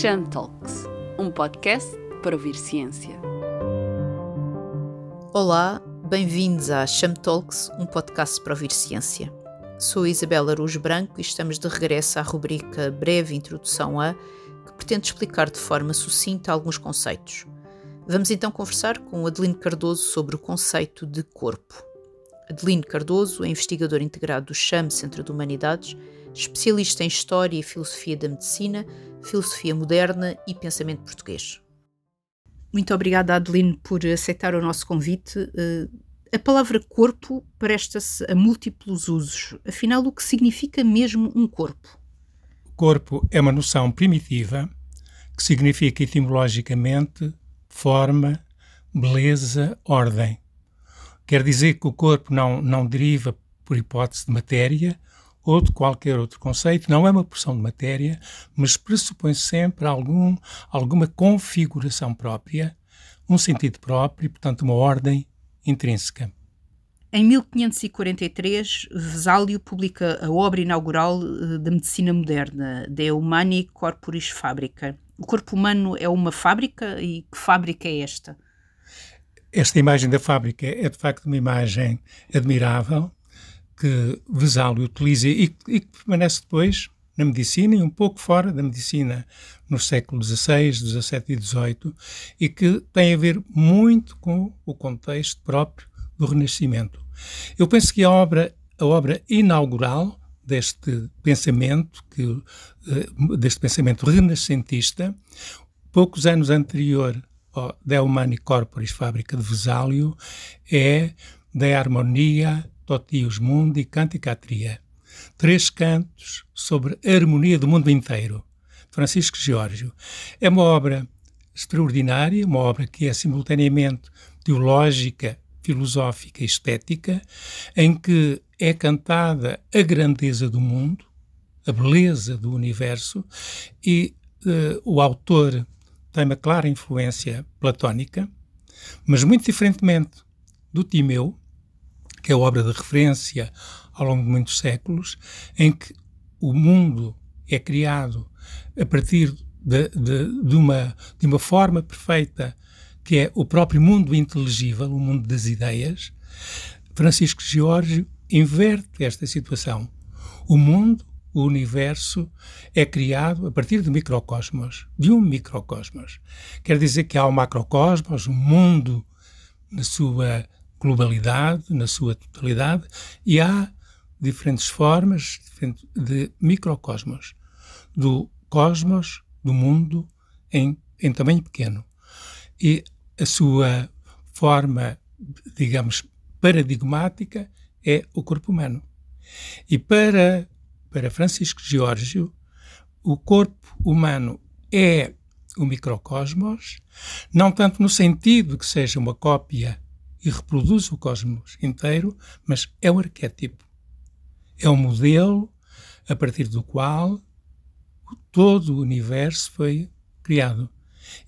Sham Talks, um podcast para ouvir ciência. Olá, bem-vindos a Sham Talks, um podcast para ouvir ciência. Sou Isabela Aruz Branco e estamos de regresso à rubrica Breve Introdução a, que pretende explicar de forma sucinta alguns conceitos. Vamos então conversar com Adeline Cardoso sobre o conceito de corpo. Adeline Cardoso é investigadora integrado do CHAM Centro de Humanidades, especialista em História e Filosofia da Medicina, Filosofia Moderna e Pensamento Português. Muito obrigada, Adeline, por aceitar o nosso convite. Eh, a palavra corpo presta-se a múltiplos usos. Afinal, o que significa mesmo um corpo? Corpo é uma noção primitiva que significa etimologicamente forma, beleza, ordem. Quer dizer que o corpo não, não deriva por hipótese de matéria ou de qualquer outro conceito, não é uma porção de matéria, mas pressupõe sempre algum, alguma configuração própria, um sentido próprio portanto, uma ordem intrínseca. Em 1543, Vesálio publica a obra inaugural eh, da medicina moderna, De Humani Corporis Fabrica, o corpo humano é uma fábrica e que fábrica é esta? Esta imagem da fábrica é de facto uma imagem admirável que Vesálio utiliza e, e que permanece depois na medicina e um pouco fora da medicina nos séculos XVI, XVII e XVIII e que tem a ver muito com o contexto próprio do Renascimento. Eu penso que a obra, a obra inaugural deste pensamento, que, uh, deste pensamento renascentista, poucos anos anterior De Humani Corporis Fábrica de Vesálio, é De Harmonia Totius Mundi Canticatria. Três cantos sobre a harmonia do mundo inteiro. Francisco Giorgio. É uma obra extraordinária, uma obra que é simultaneamente teológica, filosófica e estética, em que é cantada a grandeza do mundo, a beleza do universo, e uh, o autor tem uma clara influência platónica, mas muito diferentemente do Timeu, que é a obra de referência ao longo de muitos séculos, em que o mundo é criado a partir de, de, de, uma, de uma forma perfeita, que é o próprio mundo inteligível, o mundo das ideias. Francisco Giorgio inverte esta situação. O mundo, o universo, é criado a partir de microcosmos, de um microcosmos. Quer dizer que há um macrocosmos, um mundo na sua globalidade, na sua totalidade, e há diferentes formas de microcosmos, do cosmos, do mundo, em, em tamanho pequeno. E a sua forma, digamos, paradigmática é o corpo humano. E para, para Francisco Giorgio, o corpo humano é o microcosmos, não tanto no sentido que seja uma cópia e reproduz o cosmos inteiro, mas é o arquétipo. É o modelo a partir do qual todo o universo foi criado.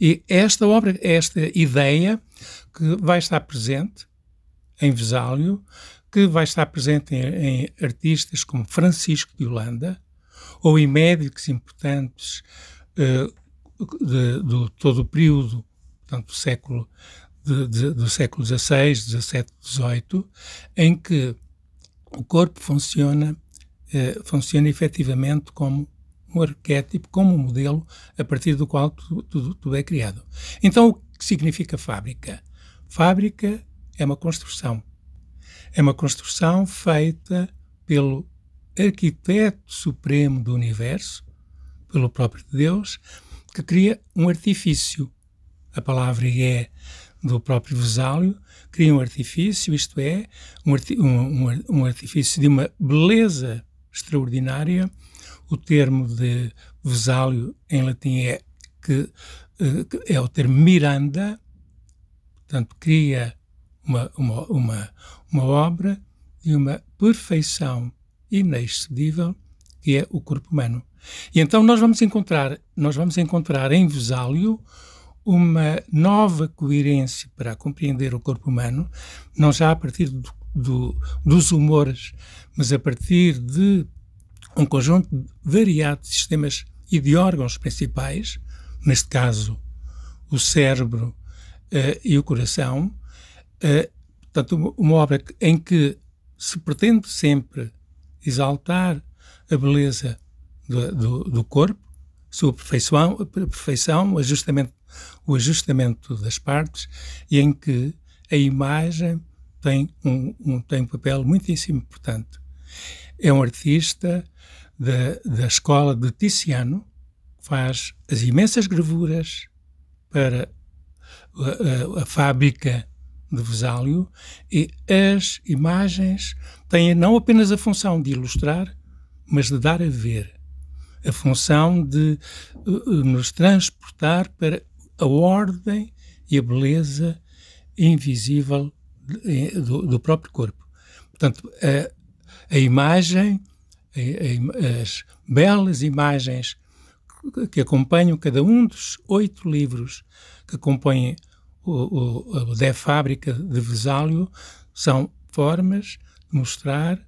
E esta obra, esta ideia que vai estar presente em Vesálio, que vai estar presente em, em artistas como Francisco de Holanda ou em médicos importantes uh, de, do todo o período, portanto, do século, de, de, do século XVI, XVII, XVIII, em que o corpo funciona, uh, funciona efetivamente como um arquétipo, como um modelo a partir do qual tudo, tudo é criado. Então, o que significa fábrica? Fábrica é uma construção é uma construção feita pelo arquiteto supremo do universo, pelo próprio Deus, que cria um artifício. A palavra é do próprio Vesálio, cria um artifício, isto é, um, um, um artifício de uma beleza extraordinária. O termo de Vesálio em latim é que, eh, é o termo Miranda, portanto, cria uma, uma, uma, uma obra de uma perfeição inexcedível que é o corpo humano. E então nós vamos encontrar, nós vamos encontrar em Vesálio uma nova coerência para compreender o corpo humano, não já a partir do, do, dos humores, mas a partir de um conjunto variado de sistemas e de órgãos principais, neste caso o cérebro uh, e o coração, uh, portanto, uma, obra em que se pretende sempre exaltar a beleza do, do, do corpo, sua perfeição, a perfeição o, ajustamento, o ajustamento das partes, e em que a imagem tem um, um, tem um papel muitíssimo importante. É um artista da, da escola de Tiziano, faz as imensas gravuras para a, a, a fábrica de Vesálio e as imagens têm não apenas a função de ilustrar, mas de dar a ver, a função de uh, nos transportar para a ordem e a beleza invisível de, do, do, próprio corpo. Portanto, a, a imagem, a, a, as belas imagens que acompanham cada um dos oito livros que compõem o, o, a fábrica de Vesálio são formas de mostrar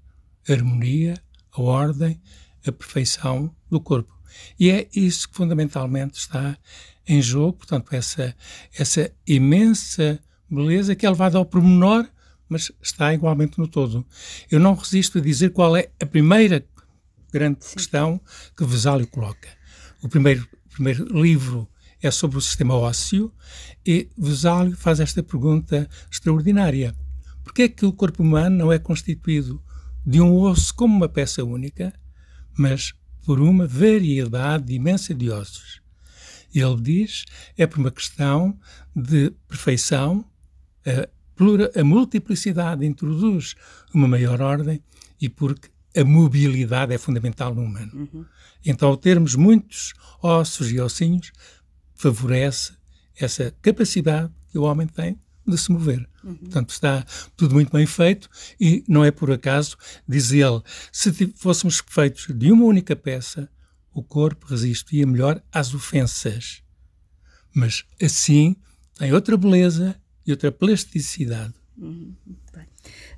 a harmonia, a ordem, a perfeição do corpo. E é isso que fundamentalmente está em jogo, portanto, essa, essa imensa beleza que é levada ao pormenor, mas está igualmente no todo. Eu não resisto a dizer qual é a primeira grande Sim. questão que Vesálio coloca. O primeiro, primeiro livro é sobre o sistema ósseo e Vesálio faz esta pergunta extraordinária. Por que é que o corpo humano não é constituído de um osso como uma peça única, mas por uma variedade imensa de ossos? Ele diz é por uma questão de perfeição, a, plura, a multiplicidade introduz uma maior ordem e porque a mobilidade é fundamental no humano. Uhum. Então, termos muitos ossos e ossinhos, favorece essa capacidade que o homem tem de se mover. Uhum. Portanto, está tudo muito bem feito e não é por acaso, diz ele, se fôssemos feitos de uma única peça, o corpo resistia melhor às ofensas. Mas assim tem outra beleza e outra plasticidade. Uhum.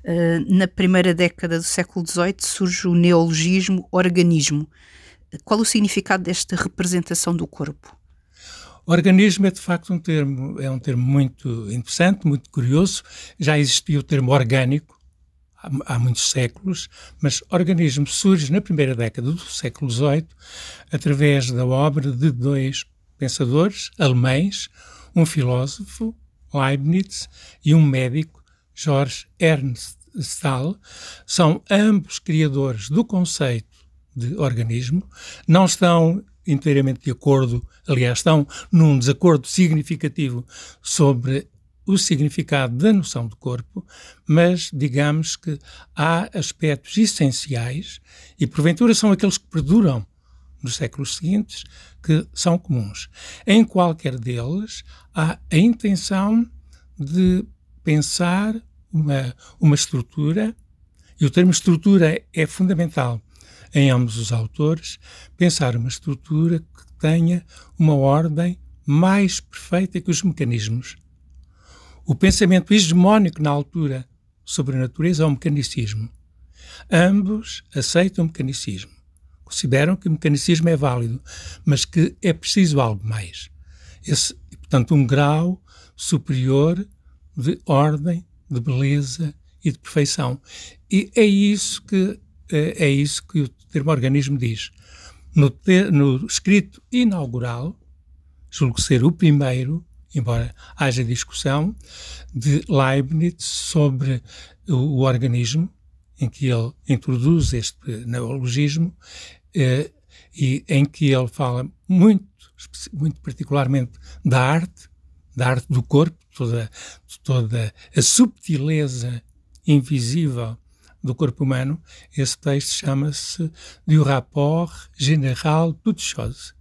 Uh, na primeira década do século XVIII surge o neologismo organismo. Qual o significado desta representação do corpo? Organismo é de facto um termo, é um termo muito interessante, muito curioso. Já existia o termo orgânico há, há muitos séculos, mas organismo surge na primeira década do século XVIII através da obra de dois pensadores alemães, um filósofo, Leibniz, e um médico, George Ernst Stahl. São ambos criadores do conceito de organismo, não estão inteiramente de acordo, aliás, estão num desacordo significativo sobre o significado da noção do corpo, mas digamos que há aspectos essenciais e porventura são aqueles que perduram nos séculos seguintes que são comuns. Em qualquer deles há a intenção de pensar uma, uma estrutura, e o termo estrutura é fundamental em ambos os autores, pensar uma estrutura que tenha uma ordem mais perfeita que os mecanismos. O pensamento hegemónico na altura sobre a natureza é o mecanicismo. Ambos aceitam o mecanicismo. Consideram que o mecanicismo é válido, mas que é preciso algo mais. Esse, portanto, um grau superior de ordem, de beleza e de perfeição. E é isso que é, é isso que termo organismo diz. No, ter, no escrito inaugural, julgo ser o primeiro, embora haja discussão, de Leibniz sobre o, o organismo, em que ele introduz este neologismo eh, e em que ele fala muito, muito particularmente da arte, da arte do corpo, toda, toda a subtileza invisível do corpo humano, esse texto chama-se Du rapport général toutes choses,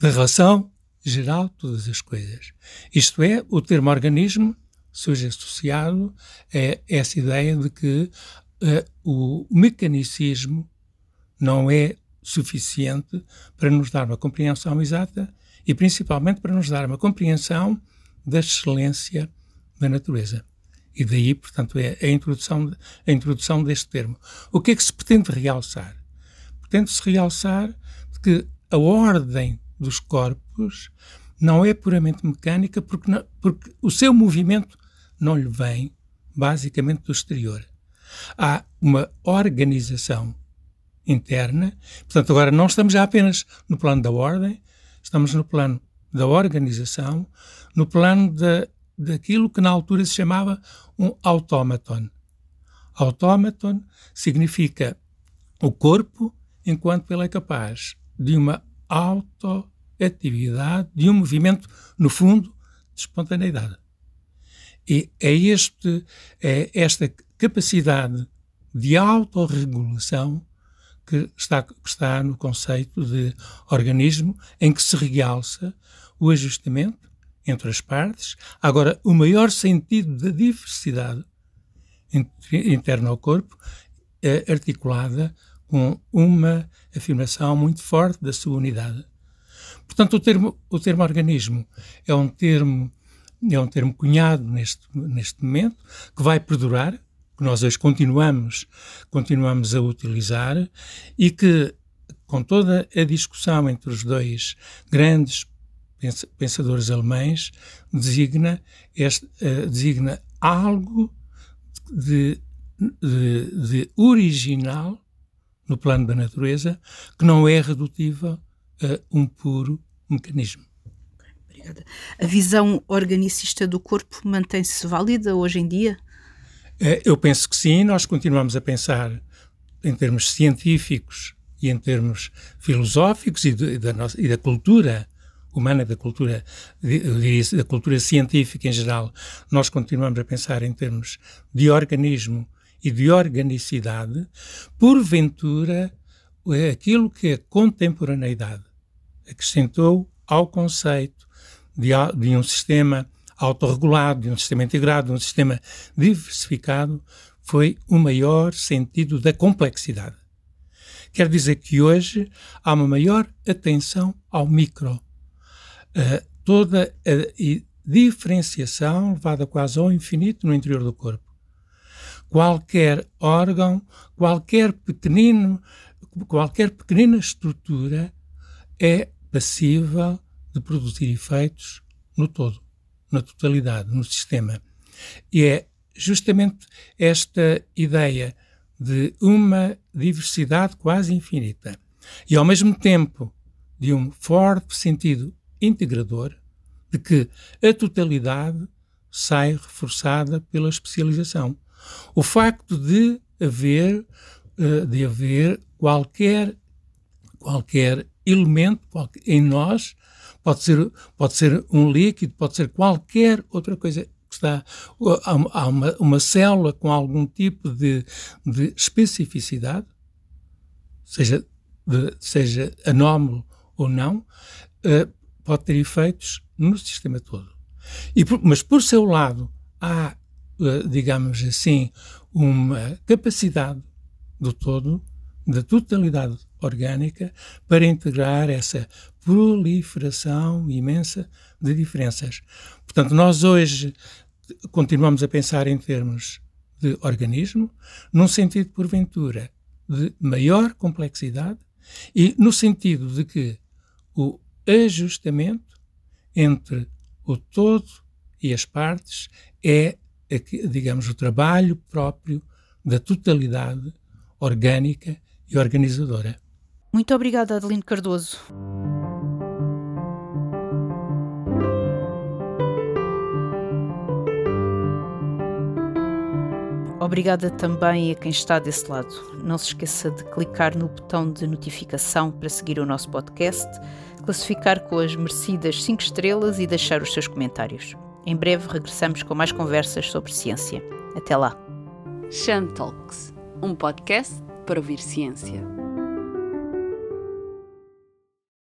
da relação geral de todas as coisas. Isto é, o termo organismo surge associado a essa ideia de que uh, o mecanicismo não é suficiente para nos dar uma compreensão exata e principalmente para nos dar uma compreensão da excelência da natureza. E daí, portanto, é a introdução, a introdução deste termo. O que é que se pretende realçar? Pretende-se realçar que a ordem dos corpos não é puramente mecânica porque, não, porque o seu movimento não lhe vem basicamente do exterior. Há uma organização interna, portanto, agora não estamos já apenas no plano da ordem, estamos no plano da organização, no plano da, daquilo que na altura se chamava um autómaton. Autómaton significa o corpo enquanto ele é capaz de uma autoatividade, de um movimento, no fundo, de espontaneidade. E é, este, é esta capacidade de autorregulação que está, que está no conceito de organismo, em que se realça o ajustamento entre as partes, agora o maior sentido da diversidade interna ao corpo, é articulada com uma afirmação muito forte da sua unidade. Portanto, o termo, o termo organismo é um termo, é um termo cunhado neste, neste momento, que vai perdurar, que nós hoje continuamos, continuamos a utilizar e que, com toda a discussão entre os dois grandes pensadores alemães, designa, este, uh, designa algo de, de, de original no plano da natureza que não é redutível a um puro mecanismo. Obrigada. A visão organicista do corpo mantém-se válida hoje em dia? Eh, eu penso que sim, nós continuamos a pensar em termos científicos e em termos filosóficos e, de, da, nossa, e da cultura humana, da cultura, da cultura científica em geral, nós continuamos a pensar em termos de organismo e de organicidade, porventura, é aquilo que a contemporaneidade acrescentou ao conceito de, de um sistema autorregulado, de um sistema integrado, de um sistema diversificado, foi o maior sentido da complexidade. Quer dizer que hoje há uma maior atenção ao micro, uh, toda a diferenciação levada quase ao infinito no interior do corpo. Qualquer órgão, qualquer pequenino, qualquer pequenina estrutura é passível de produzir efeitos no todo, na totalidade, no sistema. E é justamente esta ideia de uma diversidade quase infinita e, ao mesmo tempo, de um forte sentido integrador de que a totalidade sai reforçada pela especialização. O facto de haver, eh, de haver qualquer, qualquer elemento em nós, pode ser, pode ser um líquido, pode ser qualquer outra coisa que está. Há uma, uma célula com algum tipo de, de especificidade, seja, de, seja anómalo ou não, uh, pode ter efeitos no sistema todo. E mas, por seu lado, há, eh, digamos assim, uma capacidade do todo, da totalidade orgânica, para integrar essa proliferação imensa de diferenças. Portanto, nós hoje continuamos a pensar em termos de organismo, num sentido, porventura, de maior complexidade e no sentido de que o ajustamento entre o todo e as partes é, digamos, o trabalho próprio da totalidade orgânica e organizadora. Muito obrigada, Adeline Cardoso. Obrigada também a quem está desse lado. Não se esqueça de clicar no botão de notificação para seguir o nosso podcast, classificar com as merecidas 5 estrelas e deixar os seus comentários. Em breve regressamos com mais conversas sobre ciência. Até lá. Shan um podcast para ouvir ciência.